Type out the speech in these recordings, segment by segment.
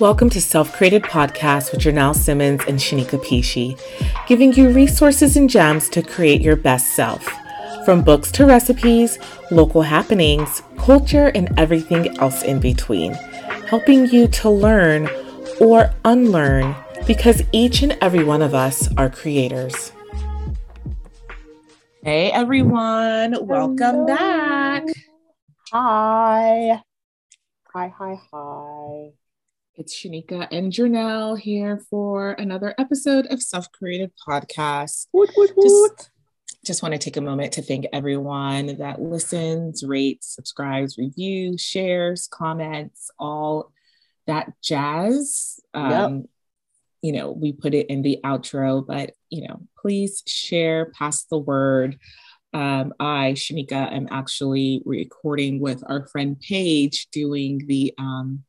Welcome to Self Created Podcast with Janelle Simmons and Shanika Pishi, giving you resources and gems to create your best self. From books to recipes, local happenings, culture, and everything else in between, helping you to learn or unlearn because each and every one of us are creators. Hey everyone, welcome back. Hi. Hi, hi, hi. It's Shanika and Janelle here for another episode of Self Created Podcast. Woot, woot, woot. Just, just want to take a moment to thank everyone that listens, rates, subscribes, reviews, shares, comments, all that jazz. Um, Yep. You know, we put it in the outro, but you know, please share, pass the word. Um, I, Shanika, am actually recording with our friend Paige doing the um,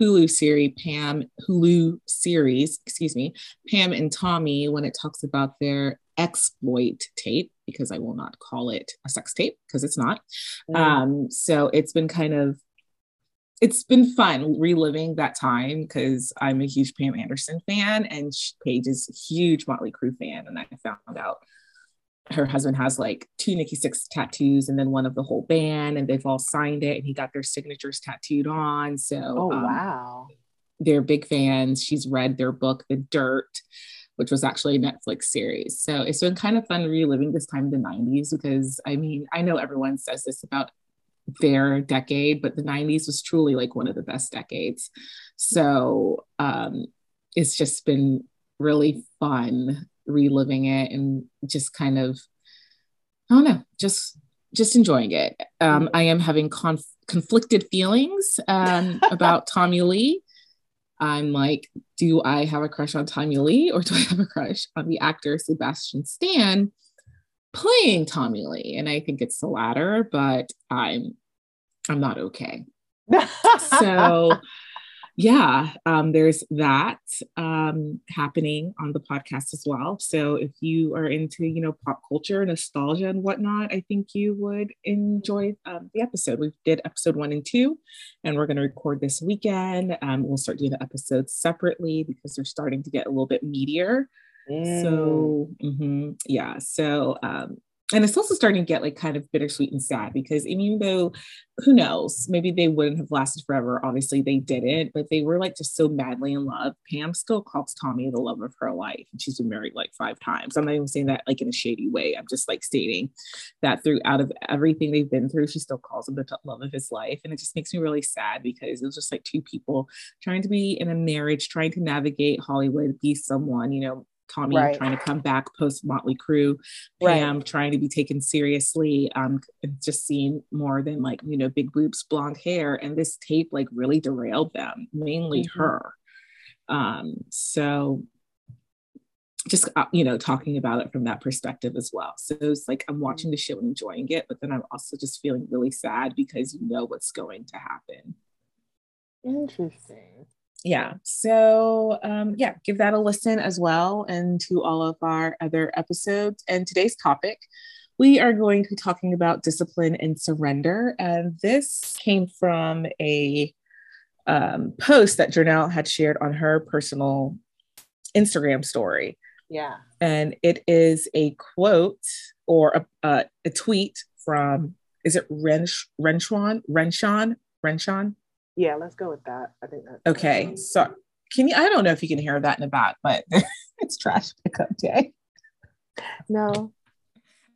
Hulu series, Pam Hulu series, excuse me, Pam and Tommy when it talks about their exploit tape, because I will not call it a sex tape because it's not. Mm. Um, so it's been kind of it's been fun reliving that time because I'm a huge Pam Anderson fan and Paige is a huge Motley Crue fan. And I found out her husband has like two Nikki Sixx tattoos and then one of the whole band, and they've all signed it and he got their signatures tattooed on. So Oh, um, wow. they're big fans. She's read their book, The Dirt, which was actually a Netflix series. So it's been kind of fun reliving this time in the 90s because I mean, I know everyone says this about their decade, but the 90s was truly like one of the best decades. So um, it's just been really fun reliving it and just kind of, I don't know, just just enjoying it. Um, I am having conf- conflicted feelings um, about Tommy Lee. I'm like, do I have a crush on Tommy Lee or do I have a crush on the actor Sebastian Stan playing Tommy Lee? And I think it's the latter, but I'm I'm not okay. So yeah, um, there's that um, happening on the podcast as well. So if you are into, you know, pop culture, nostalgia, and whatnot, I think you would enjoy um, the episode. We did episode one and two, and we're going to record this weekend. Um, we'll start doing the episodes separately because they're starting to get a little bit meatier. Mm. So mhm, yeah, so um, and it's also starting to get like kind of bittersweet and sad because even though who knows, maybe they wouldn't have lasted forever. Obviously, they didn't, but they were like just so madly in love. Pam still calls Tommy the love of her life, and she's been married like five times. I'm not even saying that like in a shady way. I'm just like stating that throughout of everything they've been through, she still calls him the love of his life, and it just makes me really sad because it was just like two people trying to be in a marriage, trying to navigate Hollywood, be someone, you know. Tommy Right. trying to come back post Motley Crue, Right. Pam trying to be taken seriously. Um, just seeing more than like you know big boobs, blonde hair, and this tape like really derailed them, mainly Mhm. her. Um, so just uh, you know talking about it from that perspective as well. So it's like I'm watching the show and enjoying it, but then I'm also just feeling really sad because you know what's going to happen Interesting. Yeah. So um yeah give that a listen as well and to all of our other episodes. And today's topic we are going to be talking about discipline and surrender. And this came from a um, post that Janelle had shared on her personal instagram story. Yeah. and it is a quote or a, a, a tweet from is it Rensh, Renshawn Renshawn Renshawn Yeah, let's go with that. I think that's Okay, so can you? I don't know if you can hear that in the back, but it's trash pickup day. No.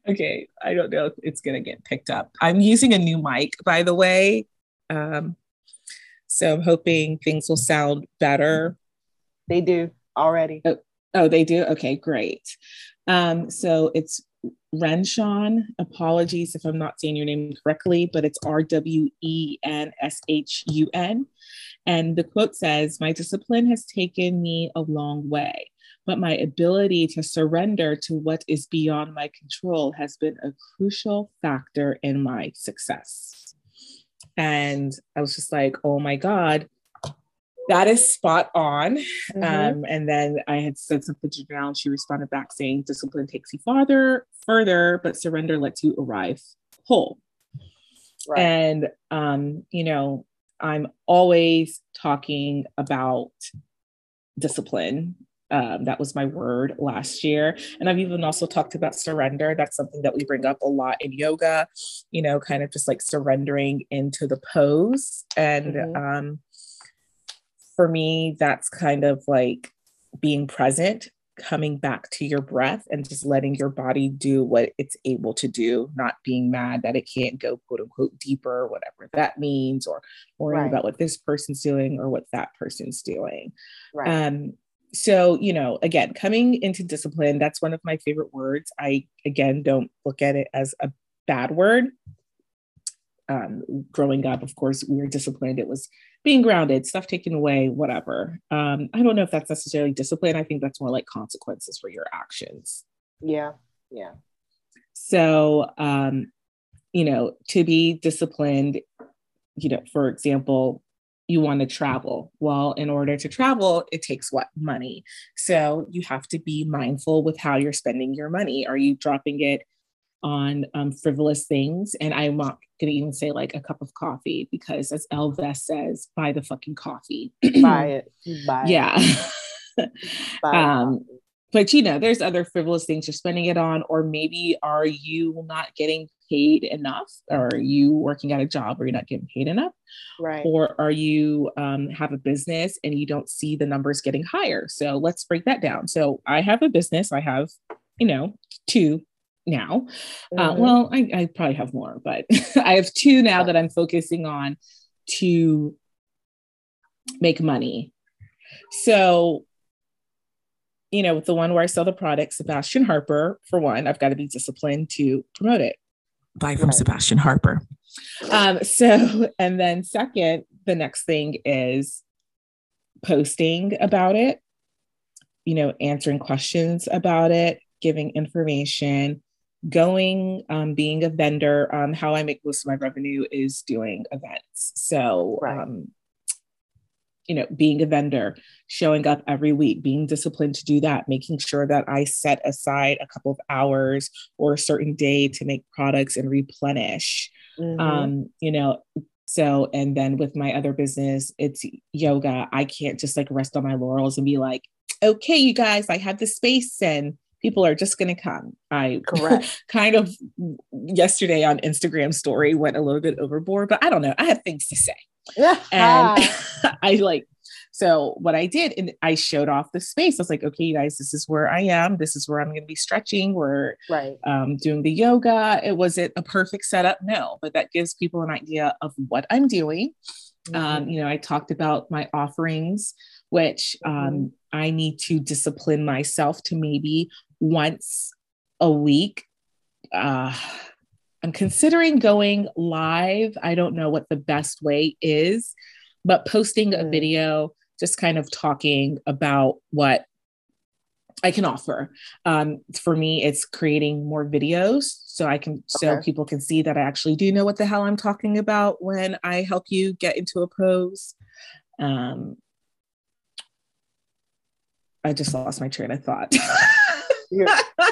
Okay, I don't know if it's gonna get picked up. I'm using a new mic, by the way, um, so I'm hoping things will sound better. They do already. Oh, they do. Okay, great. Um, so it's Renshawn. Apologies if I'm not saying your name correctly, but it's R W E N S H U N. And the quote says, My discipline has taken me a long way, but my ability to surrender to what is beyond my control has been a crucial factor in my success. And I was just like, oh my God, that is spot on. Mhm. Um, and then I had said something to Janelle, and she responded back saying, "Discipline takes you farther, further, but surrender lets you arrive whole." right. And um, you know, I'm always talking about discipline. Um, that was my word last year. And I've even also talked about surrender. That's something that we bring up a lot in yoga, you know, kind of just like surrendering into the pose. And mm-hmm. um, for me, that's kind of like being present coming back to your breath and just letting your body do what it's able to do, not being mad that it can't go quote unquote deeper, whatever that means, or worrying right. about what this person's doing or what that person's doing. Right. Um, so, you know, again, coming into discipline, that's one of my favorite words. I, again, don't look at it as a bad word. Um, growing up, of course, we were disciplined. It was being grounded, stuff taken away, whatever. Um, I don't know if that's necessarily discipline. I think that's more like consequences for your actions. Yeah. Yeah. So, um, you know, to be disciplined, you know, for example, you want to travel. Well, in order to travel, it takes what? Money. So you have to be mindful with how you're spending your money. Are you dropping it on um, frivolous things. And I'm not to even say like a cup of coffee because, as Elvis says, buy the fucking coffee. buy it. Buy yeah. It. um, but you know, there's other frivolous things you're spending it on, or maybe are you not getting paid enough? Or are you working at a job where you're not getting paid enough? Right. Or are you um, have a business and you don't see the numbers getting higher? So let's break that down. So I have a business. I have, you know, two now. Uh, mm-hmm. Uh, well, I, I, probably have more, but I have two now that I'm focusing on to make money. So, you know, with the one where I sell the product, Sebastian Harper, for one, I've got to be disciplined to promote it. Buy from right. Sebastian Harper. Um, so, and then second, the next thing is posting about it, you know, answering questions about it, giving information, going um, being a vendor um, how i make most of my revenue is doing events so right. um, you know being a vendor showing up every week being disciplined to do that making sure that i set aside a couple of hours or a certain day to make products and replenish mm-hmm. um, you know so and then with my other business it's yoga i can't just like rest on my laurels and be like okay you guys i have the space and people are just going to come. I correct kind of yesterday on Instagram story went a little bit overboard, but I don't know. I have things to say. Yeah. And I like, so what I did, and I showed off the space. I was like, okay, you guys, this is where I am. This is where I'm going to be stretching. We're right. um, doing the yoga. It was it a perfect setup? No, but that gives people an idea of what I'm doing. Mm-hmm. Um, you know, I talked about my offerings, which um, mm-hmm. I need to discipline myself to maybe once a week. Uh, I'm considering going live. I don't know what the best way is, but posting a mm. video, just kind of talking about what I can offer. Um, for me, it's creating more videos so I can, okay. so people can see that I actually do know what the hell I'm talking about when I help you get into a pose. Um, I just lost my train of thought. your,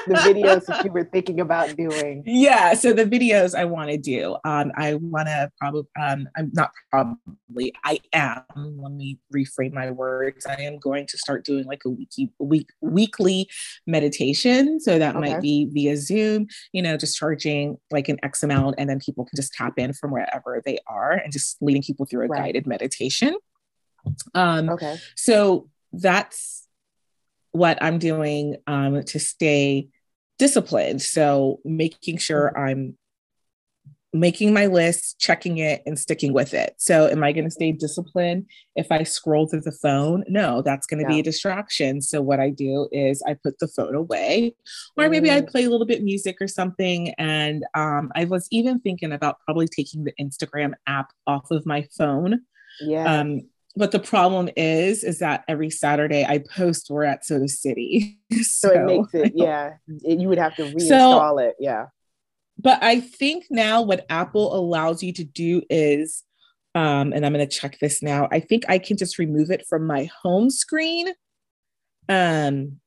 the videos that you were thinking about doing. Yeah, so the videos I want to do. Um, I want to probably. Um, I'm not probably. I am. Let me reframe my words. I am going to start doing like a weekly, week, weekly meditation. So that okay. might be via Zoom. You know, just charging like an X amount, and then people can just tap in from wherever they are, and just leading people through a right. guided meditation. Um, okay. So that's what I'm doing um, to stay disciplined. So making sure mm-hmm. I'm making my list, checking it, and sticking with it. So, am I going to stay disciplined if I scroll through the phone? No, that's going to yeah. be a distraction. So, what I do is I put the phone away, or maybe I mm. play a little bit music or something. And um, I was even thinking about probably taking the Instagram app off of my phone. Yeah. Um, but the problem is is that every saturday i post we're at soda city. So, so it makes it yeah you would have to reinstall so, it yeah. But i think now what apple allows you to do is um, and i'm going to check this now i think i can just remove it from my home screen um,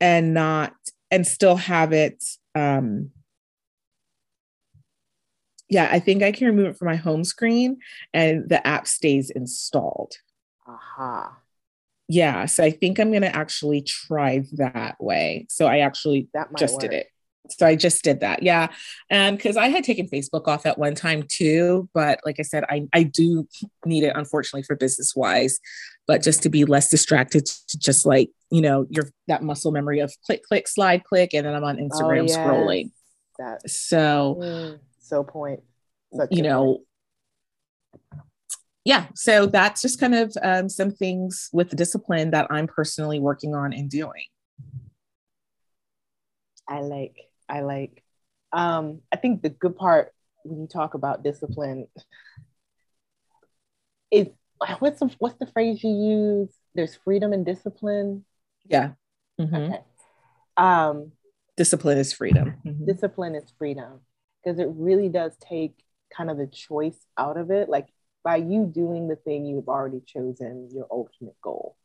and not and still have it um, Yeah, I think I can remove it from my home screen and the app stays installed. Aha. Uh-huh. Yeah, so I think I'm going to actually try that way. So I actually just work. did it. So I just did that. Yeah. And because I had taken Facebook off at one time too. But like I said, I, I do need it, unfortunately, for business wise. But just to be less distracted, to just like, you know, your that muscle memory of click, click, slide, click. And then I'm on oh, Instagram oh, yes. scrolling. That, so, mm, so point. Such you know, point. yeah. So that's just kind of um, some things with the discipline that I'm personally working on and doing. I like I like. Um, I think the good part when you talk about discipline is what's the what's the phrase you use? There's freedom and discipline. Yeah. Mm-hmm. Okay. Um, discipline is freedom. Mm-hmm. Discipline is freedom because it really does take kind of the choice out of it. Like by you doing the thing you've already chosen, your ultimate goal.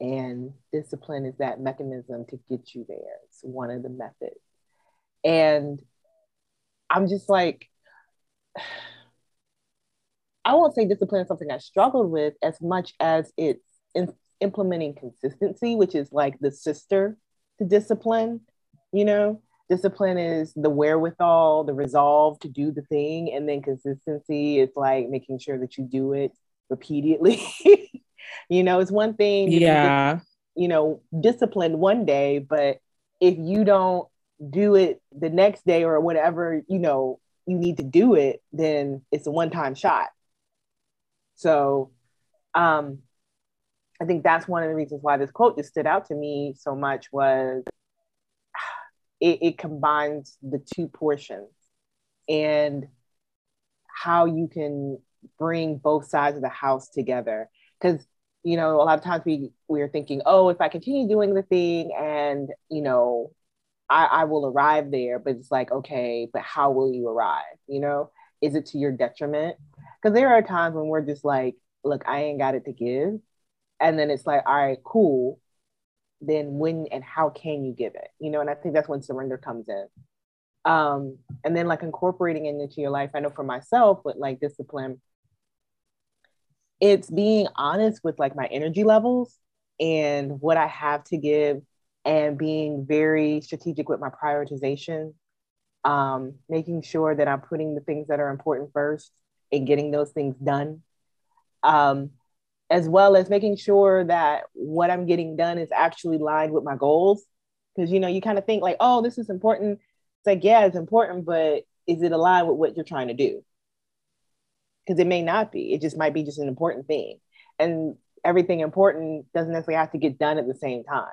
And discipline is that mechanism to get you there. It's one of the methods. And I'm just like, I won't say discipline is something I struggled with as much as it's in implementing consistency, which is like the sister to discipline. You know, discipline is the wherewithal, the resolve to do the thing, and then consistency is like making sure that you do it repeatedly. you know, it's one thing, yeah, you know, discipline one day, but if you don't do it the next day or whatever, you know, you need to do it, then it's a one-time shot. So um I think that's one of the reasons why this quote just stood out to me so much was it, it combines the two portions and how you can bring both sides of the house together. Because you know, a lot of times we we are thinking, oh, if I continue doing the thing and you know I, I will arrive there, but it's like, okay, but how will you arrive? You know, is it to your detriment? Because there are times when we're just like, look, I ain't got it to give. And then it's like, all right, cool. Then when and how can you give it? You know, and I think that's when surrender comes in. Um, and then like incorporating it into your life. I know for myself with like discipline, it's being honest with like my energy levels and what I have to give and being very strategic with my prioritization, um, making sure that I'm putting the things that are important first and getting those things done, um, as well as making sure that what I'm getting done is actually lined with my goals. Because you know, you kind of think like, oh, this is important. It's like, yeah, it's important, but is it aligned with what you're trying to do? Because it may not be. It just might be just an important thing, and everything important doesn't necessarily have to get done at the same time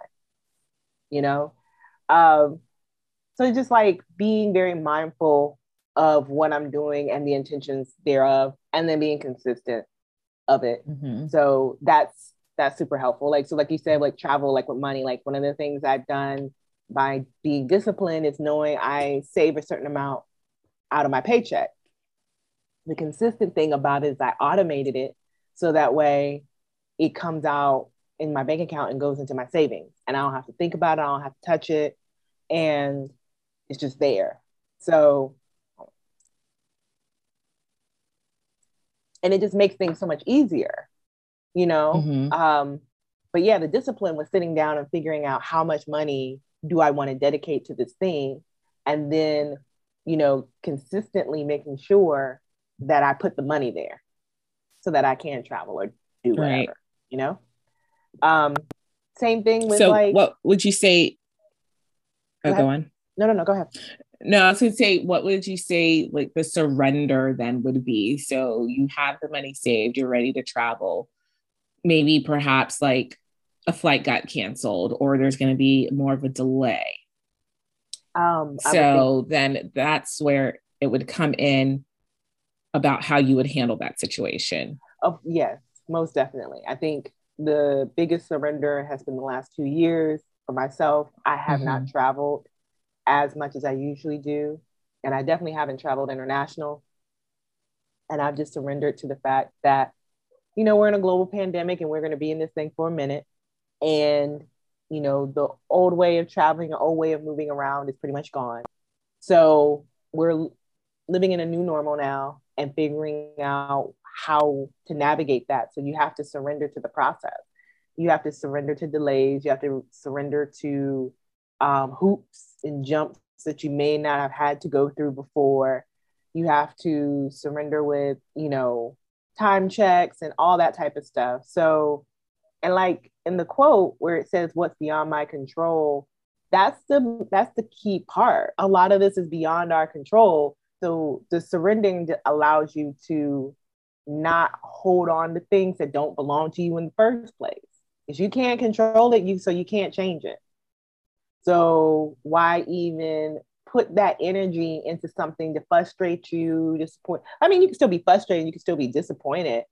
you know? Um, so just like being very mindful of what I'm doing and the intentions thereof, and then being consistent of it. Mm-hmm. So that's that's super helpful. Like so, like you said, like travel, like with money, like one of the things I've done by being disciplined is knowing I save a certain amount out of my paycheck. The consistent thing about it is I automated it so that way it comes out in my bank account and goes into my savings. And I don't have to think about it, I don't have to touch it. And it's just there. So, and it just makes things so much easier, you know? Mm-hmm. Um, but yeah, the discipline was sitting down and figuring out how much money do I want to dedicate to this thing. And then, you know, consistently making sure that I put the money there so that I can travel or do whatever, right. you know? Um, same thing with so like. What would you say? Oh, go, go on. No, no, no. Go ahead. No, I was going to say, what would you say like the surrender then would be? So you have the money saved, you're ready to travel. Maybe perhaps like a flight got canceled or there's going to be more of a delay. Um, so think- then that's where it would come in about how you would handle that situation. Oh, yes, most definitely. I think the biggest surrender has been the last two years for myself. I have mm-hmm. not traveled as much as I usually do. And I definitely haven't traveled international. And I've just surrendered to the fact that, you know, we're in a global pandemic and we're going to be in this thing for a minute. And, you know, the old way of traveling, the old way of moving around is pretty much gone. So we're living in a new normal now and figuring out how to navigate that. So you have to surrender to the process. You have to surrender to delays. You have to surrender to um, hoops and jumps that you may not have had to go through before. You have to surrender with, you know, time checks and all that type of stuff. So, and like in the quote where it says, "What's beyond my control," that's the that's the key part. A lot of this is beyond our control. So the surrendering allows you to not hold on to things that don't belong to you in the first place. Because you can't control it, you so you can't change it. So why even put that energy into something to frustrate you, disappoint? I mean, you can still be frustrated, you can still be disappointed.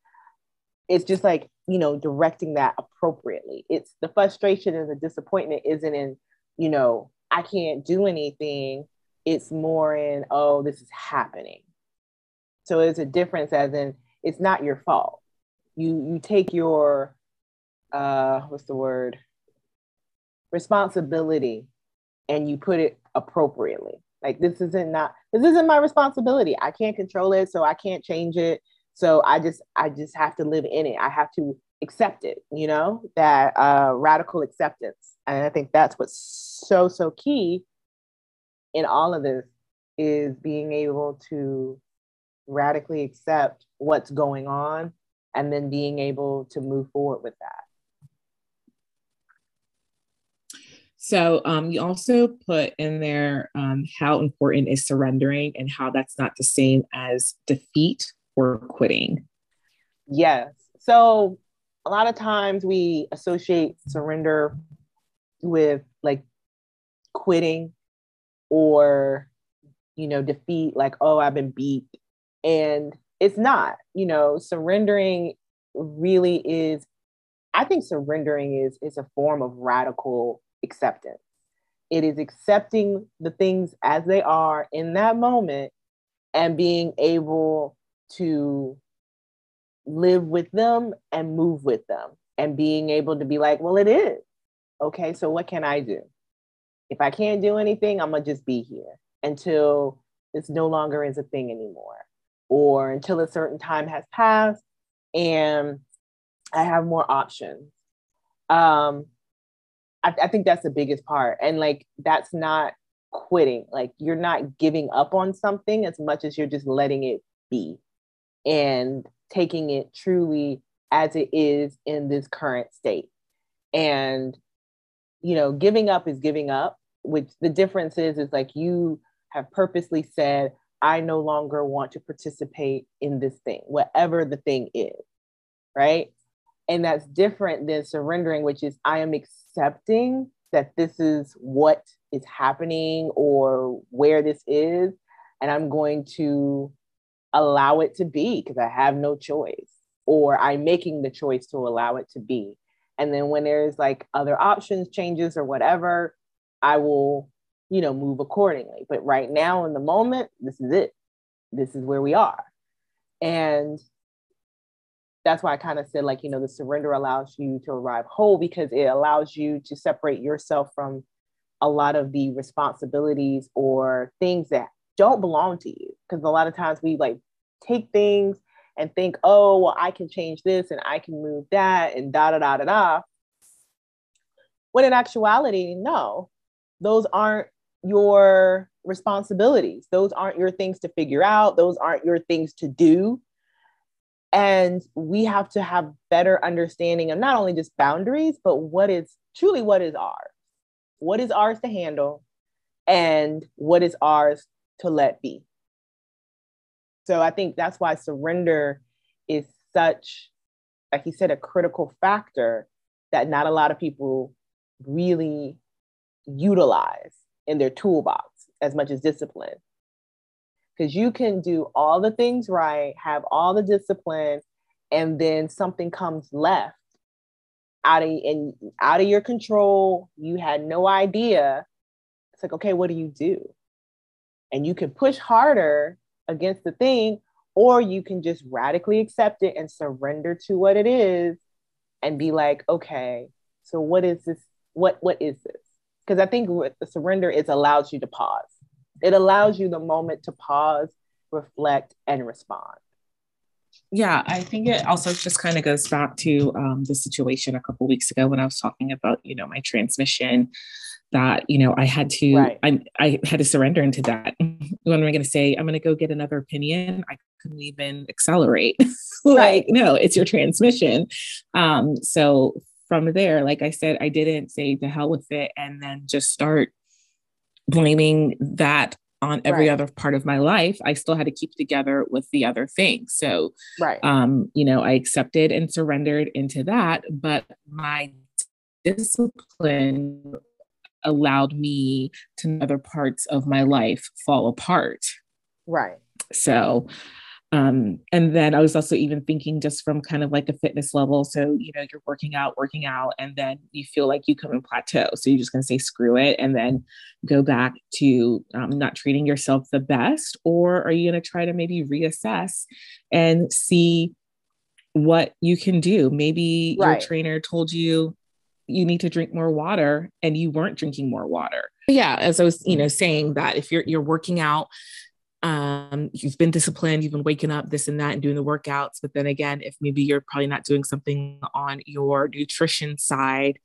It's just like, you know, directing that appropriately. It's the frustration and the disappointment isn't in, you know, I can't do anything. It's more in, oh, this is happening. So it's a difference as in it's not your fault. You you take your uh what's the word? Responsibility and you put it appropriately. Like this isn't not this isn't my responsibility. I can't control it, so I can't change it. So I just I just have to live in it. I have to accept it, you know, that uh, radical acceptance. And I think that's what's so, so key in all of this is being able to radically accept what's going on and then being able to move forward with that. So um, you also put in there um, how important is surrendering and how that's not the same as defeat or quitting. Yes. So a lot of times we associate surrender with like quitting or you know defeat like oh i've been beat and it's not you know surrendering really is i think surrendering is is a form of radical acceptance. It is accepting the things as they are in that moment and being able to live with them and move with them and being able to be like, well, it is. Okay, so what can I do? If I can't do anything, I'm gonna just be here until this no longer is a thing anymore, or until a certain time has passed and I have more options. Um, I, I think that's the biggest part. And like, that's not quitting. Like, you're not giving up on something as much as you're just letting it be and taking it truly as it is in this current state. And, you know, giving up is giving up, which the difference is, is like you have purposely said, I no longer want to participate in this thing, whatever the thing is, right? And that's different than surrendering, which is I am accepting that this is what is happening or where this is. And I'm going to allow it to be because I have no choice, or I'm making the choice to allow it to be. And then when there's like other options, changes, or whatever, I will, you know, move accordingly. But right now in the moment, this is it. This is where we are. And that's why I kind of said, like, you know, the surrender allows you to arrive whole because it allows you to separate yourself from a lot of the responsibilities or things that don't belong to you. Because a lot of times we like take things and think, oh, well, I can change this and I can move that and da da da da da. When in actuality, no, those aren't your responsibilities. Those aren't your things to figure out. Those aren't your things to do and we have to have better understanding of not only just boundaries but what is truly what is ours. What is ours to handle and what is ours to let be. So i think that's why surrender is such like he said a critical factor that not a lot of people really utilize in their toolbox as much as discipline because you can do all the things right, have all the discipline, and then something comes left out of and out of your control. You had no idea. It's like, okay, what do you do? And you can push harder against the thing, or you can just radically accept it and surrender to what it is and be like, okay, so what is this? What what is this? Because I think the surrender is allows you to pause it allows you the moment to pause reflect, and respond. Yeah, I think it also just kind of goes back to um, the situation a couple weeks ago when I was talking about, you know, my transmission that you know I had to right. I I had to surrender into that. What am I going to say? I'm going to go get another opinion. I couldn't even accelerate. like right. no, it's your transmission. Um, so from there, like I said, I didn't say to hell with it and then just start blaming that on every right. other part of my life. I still had to keep together with the other things. So right. um, you know, I accepted and surrendered into that, but my discipline allowed me to other parts of my life fall apart. Right. So, um, and then I was also even thinking just from kind of like a fitness level. So, you know, you're working out, working out, and then you feel like you come in plateau. So you're just going to say, screw it, and then go back to um, not treating yourself the best? Or are you going to try to maybe reassess and see what you can do? Maybe right. your trainer told you, you need to drink more water and you weren't drinking more water. Yeah, as I was, you know, saying that if you're you're working out, um, you've been disciplined, you've been waking up this and that and doing the workouts, but then again, if maybe you're probably not doing something on your nutrition side,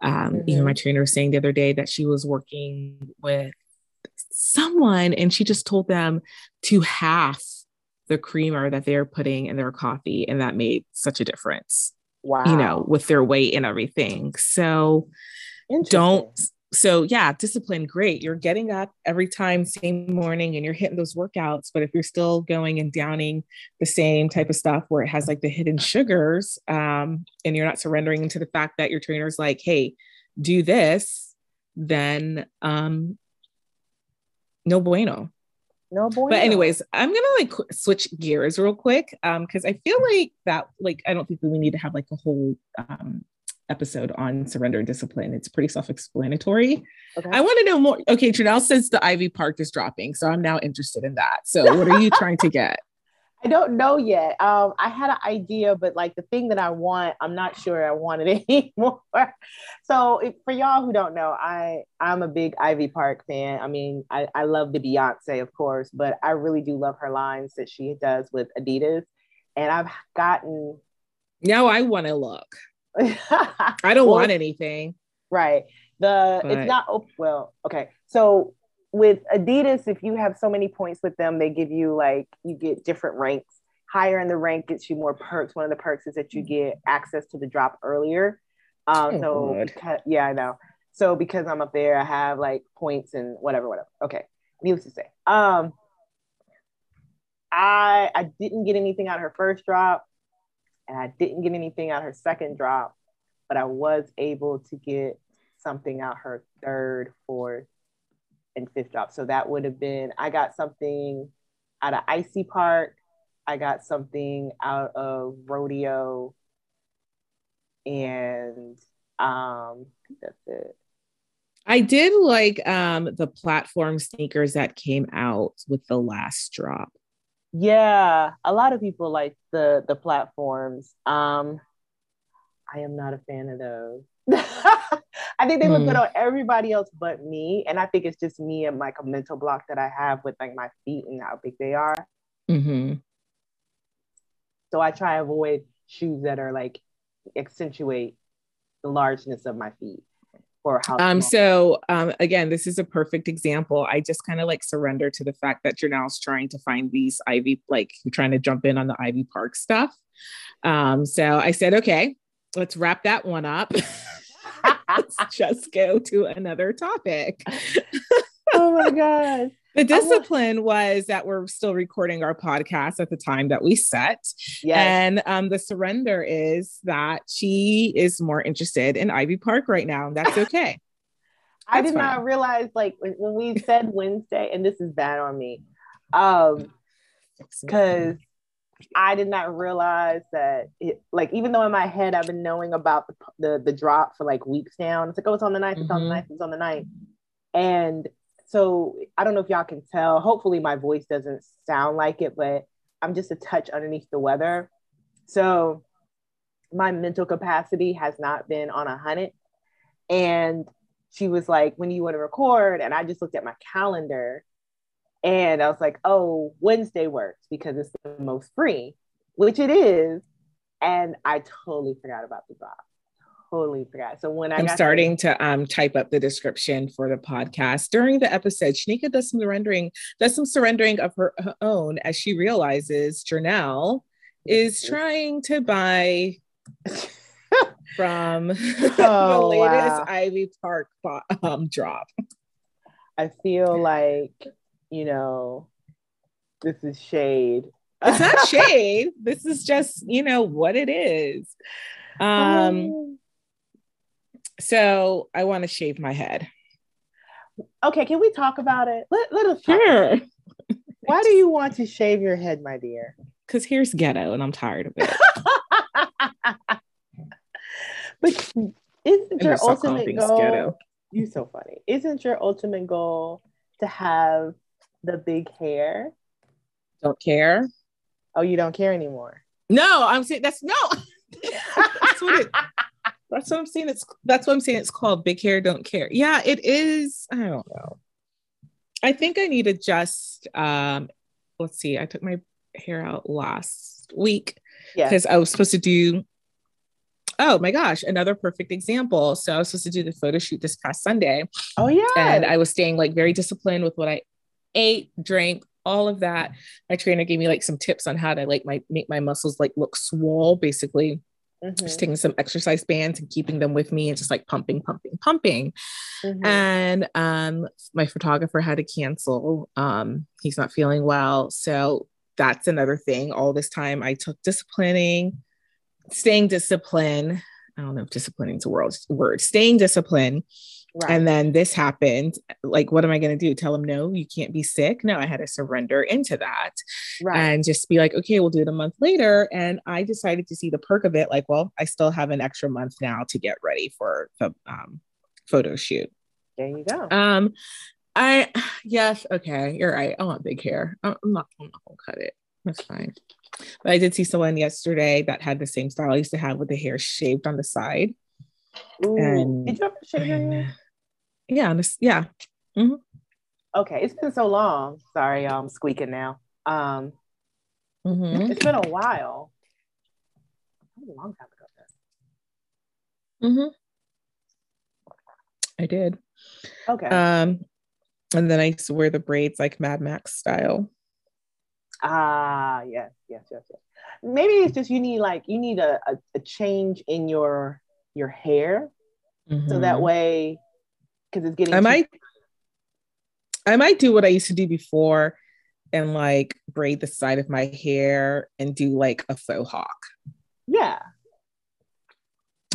um, mm-hmm. you know, my trainer was saying the other day that she was working with someone and she just told them to half the creamer that they're putting in their coffee, and that made such a difference wow. you know, with their weight and everything. So don't so yeah, discipline, great. You're getting up every time, same morning, and you're hitting those workouts. But if you're still going and downing the same type of stuff where it has like the hidden sugars, um, and you're not surrendering into the fact that your trainer's like, hey, do this, then um no bueno. No boy. But anyways, I'm gonna like switch gears real quick um because I feel like that like I don't think that we need to have like a whole um episode on surrender and discipline. It's pretty self-explanatory. Okay. I want to know more. Okay, Janelle says the Ivy Park is dropping, so I'm now interested in that. So what are you trying to get? I don't know yet. Um, I had an idea, but like the thing that I want, I'm not sure I want it anymore. so if, for y'all who don't know, I I'm a big Ivy Park fan. I mean, I, I love the Beyonce, of course, but I really do love her lines that she does with Adidas. And I've gotten now I want to look. I don't well, want anything. Right. The but... it's not oh, well, okay. So with Adidas, if you have so many points with them, they give you like you get different ranks. Higher in the rank gets you more perks. One of the perks is that you get access to the drop earlier. Um, oh, so because, yeah, I know. So because I'm up there, I have like points and whatever, whatever. Okay, needless to say, um, I I didn't get anything out of her first drop, and I didn't get anything out her second drop, but I was able to get something out her third, fourth, and fifth drop. So that would have been, I got something out of Icy Park. I got something out of Rodeo. And um, that's it. I did like um the platform sneakers that came out with the last drop. Yeah, a lot of people like the the platforms. Um I am not a fan of those. I think they look good hmm. on everybody else but me. And I think it's just me and like a mental block that I have with like my feet and how big they are. Mm-hmm. So I try to avoid shoes that are like accentuate the largeness of my feet. How um so um again this is a perfect example i just kind of like surrender to the fact that you're now trying to find these ivy like you're trying to jump in on the ivy park stuff um so i said okay let's wrap that one up let's just go to another topic. oh my God. The discipline was that we're still recording our podcast at the time that we set. Yes. And um, the surrender is that she is more interested in Ivy Park right now. And that's okay. I did fine. not realize, like, when, we said Wednesday, and this is bad on me, um, because I did not realize that it like even though in my head I've been knowing about the the, the drop for like weeks now. And it's like, oh, it's on the ninth, it's on the mm-hmm. ninth, it's on the ninth. And so I don't know if y'all can tell. Hopefully my voice doesn't sound like it, but I'm just a touch underneath the weather. So my mental capacity has not been on a hundred. And she was like, when do you want to record? And I just looked at my calendar And I was like, oh, Wednesday works because it's the most free, which it is. And I totally forgot about the drop. Totally forgot. So when I I'm starting to, to um, type up the description for the podcast during the episode, Shanika does some surrendering, does some surrendering of her, her own as she realizes Janelle is trying to buy from oh, the latest wow. Ivy Park um, drop. I feel like, you know, this is shade. It's not shade. this is just, you know, what it is. Um, oh. So I want to shave my head. Okay, can we talk about it? Let, let us sure. Why do you want to shave your head, my dear? Because here's ghetto and I'm tired of it. but isn't your ultimate goal? Ghetto. You're so funny. Isn't your ultimate goal to have the big hair? Don't care. Oh, you don't care anymore. No, I'm saying that's no. that's what it. That's what I'm saying. It's that's what I'm saying. It's called big hair, don't care. Yeah, it is. I don't know. I think I need to just um let's see. I took my hair out last week because yeah. I was supposed to do oh my gosh, another perfect example. So I was supposed to do the photo shoot this past Sunday. Oh yeah. And I was staying like very disciplined with what I ate, drank, all of that. My trainer gave me like some tips on how to like my make my muscles like look swole, basically. Mm-hmm. Just taking some exercise bands and keeping them with me and just like pumping, pumping, pumping. Mm-hmm. And um, my photographer had to cancel. Um, he's not feeling well. So that's another thing. All this time I took disciplining, staying disciplined. I don't know if disciplining is a word, word staying disciplined. Right. And then this happened. Like, what am I going to do? Tell him, no, you can't be sick. No, I had to surrender into that right. and just be like, okay, we'll do it a month later. And I decided to see the perk of it. Like, well, I still have an extra month now to get ready for the um, photo shoot. There you go. Um, I, yes, okay, you're right. I want big hair. I'm not, I'm not gonna cut it. That's fine. But I did see someone yesterday that had the same style I used to have with the hair shaved on the side. Ooh. And did you ever shave your hair? Yeah, this, yeah. Mm-hmm. Okay, it's been so long. Sorry, I'm squeaking now. Um, mm-hmm. it's been a while. A long time ago. Mm-hmm. I did. Okay. Um, and then I used to wear the braids like Mad Max style. Ah, yes, yes, yes, yes. Maybe it's just you need like you need a, a, a change in your your hair, mm-hmm. so that mm-hmm. way, because it's getting. I might. I might do what I used to do before, and like braid the side of my hair and do like a faux hawk. Yeah.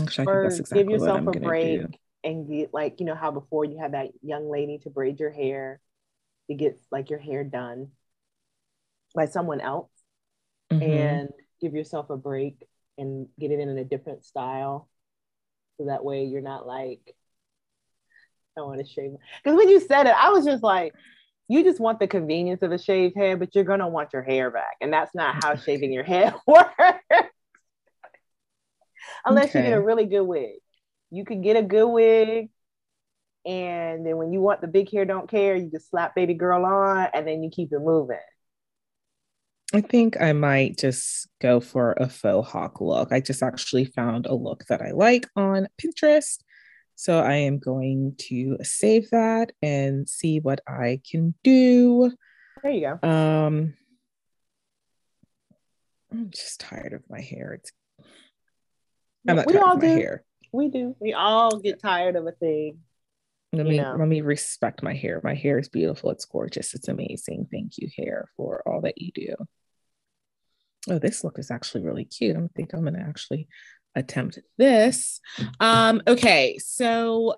Actually, or exactly give yourself a break do. and get like you know how before you had that young lady to braid your hair to get like your hair done by someone else mm-hmm. and give yourself a break and get it in a different style so that way you're not like I want to shave because when you said it I was just like you just want the convenience of a shaved head but you're gonna want your hair back and that's not how shaving your head works. Unless okay. you get a really good wig. You could get a good wig and then when you want the big hair don't care you just slap baby girl on and then you keep it moving I think I might just go for a faux hawk look. I just actually found a look that I like on Pinterest. So I am going to save that and see what I can do. There you go. Um I'm just tired of my hair. It's I'm not we tired all of my do. hair. We do. We all get tired of a thing. Let me know. let me respect my hair. My hair is beautiful. It's gorgeous. It's amazing. Thank you, hair, for all that you do oh, this look is actually really cute. I think I'm going to actually attempt this. Um, okay, so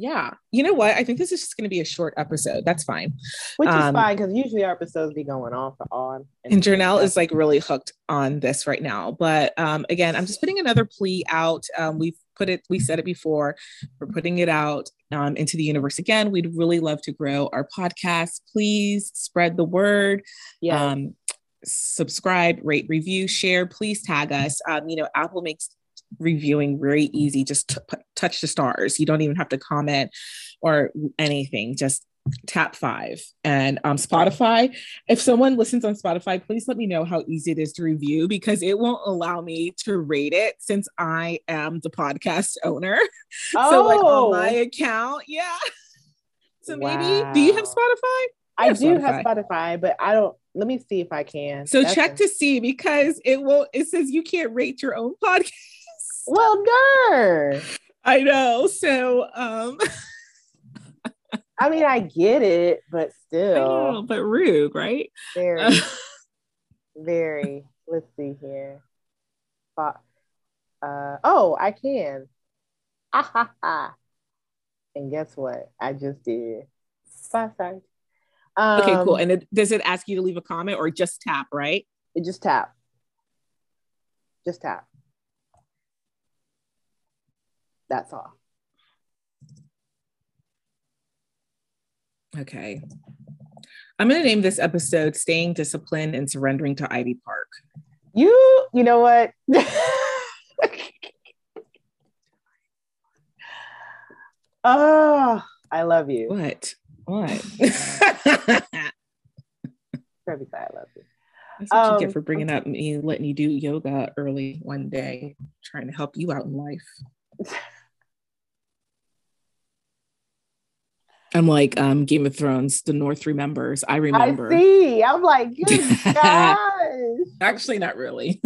yeah, you know what? I think this is just going to be a short episode. That's fine. Which is um, fine because usually our episodes be going on for on. And, and Janelle is like really hooked on this right now. But um, again, I'm just putting another plea out. Um, we've put it, we said it before, we're putting it out um, into the universe again. We'd really love to grow our podcast. Please spread the word. Yeah. Um, subscribe, rate, review, share. Please tag us. Um, you know, Apple makes reviewing very easy. Just t- touch the stars. You don't even have to comment or anything. Just Tap Five and um, Spotify. If someone listens on Spotify, please let me know how easy it is to review because it won't allow me to rate it since I am the podcast owner. Oh. so, like on my oh. account, yeah. So maybe, do you have Spotify? I, have do Spotify. have Spotify, but I don't. Let me see if I can. So That's check a- to see because it will. It says you can't rate your own podcast. Well, darn. I know. So, um. I mean, I get it, but still. Know, but rude, right? Very, very. Let's see here. Uh, oh, I can. Ah, ha, ha. And guess what? I just did. Sorry. Um, okay, cool. Um, and it, does it ask you to leave a comment or just tap, right? It just tap. Just tap. That's all. Okay. I'm going to name this episode Staying Disciplined and Surrendering to Ivy Park. You, you know what? oh, I love you. What? What? I love you. That's what um, you get um, for bringing up me, letting you do yoga early one day, trying to help you out in life. I'm like um, Game of Thrones, the North remembers. I remember. I see. I'm like, gosh. Actually, not really.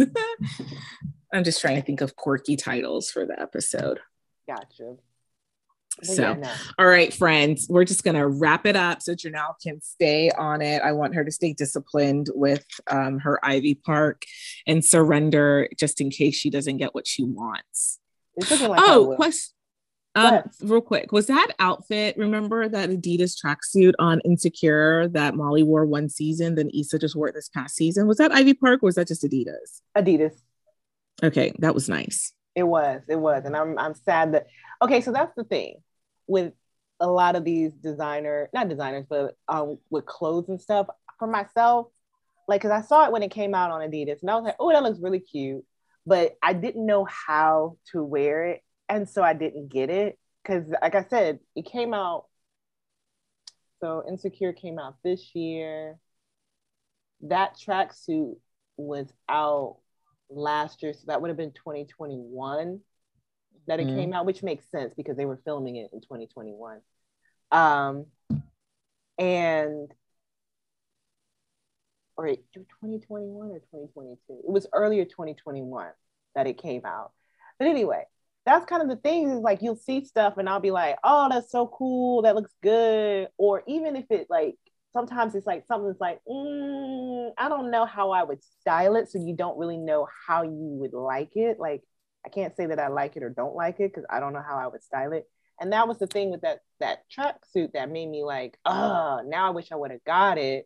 I'm just trying to think of quirky titles for the episode. Gotcha. So, yeah, no. all right, friends, we're just going to wrap it up so Janelle can stay on it. I want her to stay disciplined with um, her Ivy Park and surrender just in case she doesn't get what she wants. Like oh, question. Um, real quick, was that outfit? Remember that Adidas tracksuit on Insecure that Molly wore one season, then Issa just wore it this past season? Was that Ivy Park or was that just Adidas? Adidas. Okay, that was nice. It was, it was, and I'm I'm sad that. Okay, so that's the thing with a lot of these designer, not designers, but um, with clothes and stuff. For myself, like, cause I saw it when it came out on Adidas, and I was like, oh, that looks really cute, but I didn't know how to wear it and so I didn't get it because, like I said, it came out. So Insecure came out this year. That tracksuit was out last year, so that would have been 2021 that it mm-hmm. came out, which makes sense because they were filming it in 2021. Um, and or 2021 or 2022. It was earlier 2021 that it came out. But anyway, that's kind of the thing is like you'll see stuff and I'll be like, oh, that's so cool. That looks good. Or even if it like sometimes it's like something's like, mm, I don't know how I would style it. So you don't really know how you would like it. Like I can't say that I like it or don't like it because I don't know how I would style it. And that was the thing with that that tracksuit that made me like, oh, now I wish I would have got it.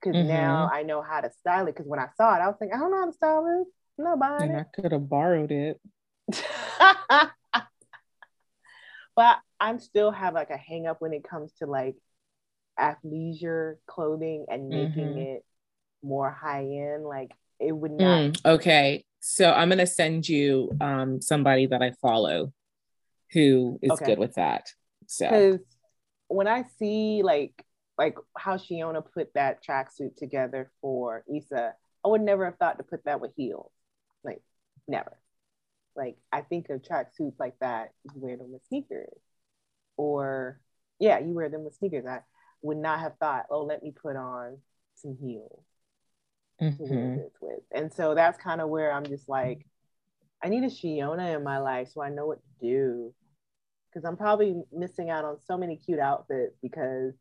because mm-hmm. now I know how to style it. Because when I saw it, I was like, I don't know how to style this. I'm not buying and it. I could have borrowed it. but I'm still have like a hang up when it comes to like athleisure clothing and making mm-hmm. it more high end. Like it would not. Mm, okay. So I'm going to send you um, somebody that I follow who is okay. good with that. So because when I see like like how Shiona put that tracksuit together for Issa, I would never have thought to put that with heels. Like never. Like I think of tracksuits like that, you wear them with sneakers. Or yeah, you wear them with sneakers. I would not have thought, oh, let me put on some heels mm-hmm. to wear mm-hmm. this with. And so that's kind of where I'm just like, I need a Shiona in my life so I know what to do. Because I'm probably missing out on so many cute outfits because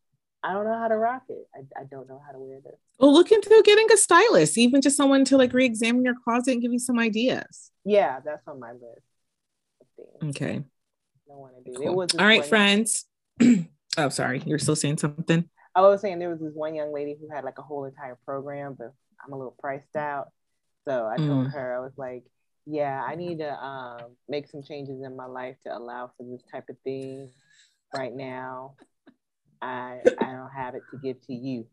I don't know how to rock it. I, I don't know how to wear this. Well, look into getting a stylist, even just someone to like re-examine your closet and give you some ideas. Yeah, that's on my list. Okay. I want to do Cool. All right, friends. oh, sorry. You're still saying something? I was saying there was this one young lady who had like a whole entire program, but I'm a little priced out. So I told mm. her, I was like, yeah, I need to um, make some changes in my life to allow for this type of thing right now. I I don't have it to give to you.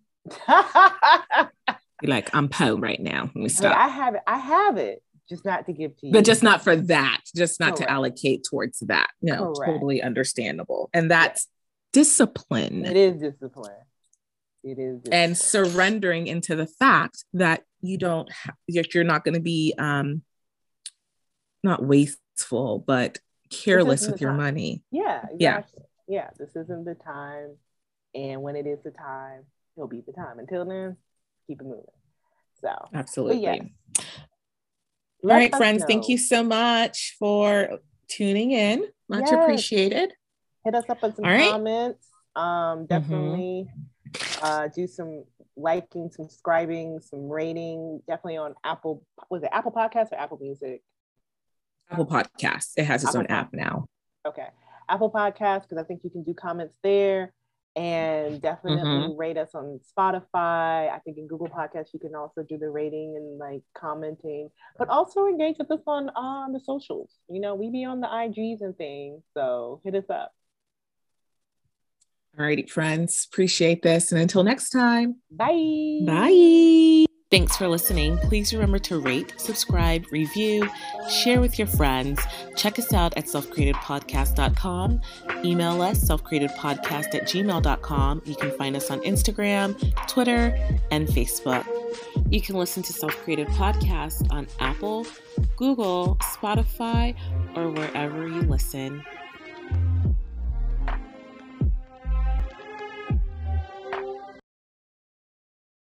You're like, I'm Poe right now. Let me stop. I have it. I have it, just not to give to you. But just not for that. Just not Correct. to allocate towards that. No, Correct. totally understandable. And that's discipline. It is discipline. It is discipline. and surrendering into the fact that you don't ha- that you're not going to be um not wasteful but careless with your time. money Yeah, Yeah. exactly. Yeah, this isn't the time. And when it is the time, it'll be the time. Until then, keep it moving. So, absolutely yes, all right friends thank you so much for tuning in much Yes. appreciated Hit us up with some right. comments. Um, definitely uh, do some liking, some subscribing, some rating. Definitely on Apple. Was it Apple Podcasts or Apple Music? apple podcast it has its Apple own app now Okay, Apple Podcasts because I think you can do comments there, and definitely Mm-hmm. rate us on Spotify. I think in Google Podcasts you can also do the rating and like commenting, but also engage with us on on the socials. You know, we be on the IGs and things, so hit us up. All righty friends appreciate this and until next time Bye. bye Thanks for listening. Please remember to rate, subscribe, review, share with your friends. Check us out at selfcreatedpodcast.com. Email us selfcreatedpodcast at gmail.com. You can find us on Instagram, Twitter, and Facebook. You can listen to Self Created Podcast on Apple, Google, Spotify, or wherever you listen.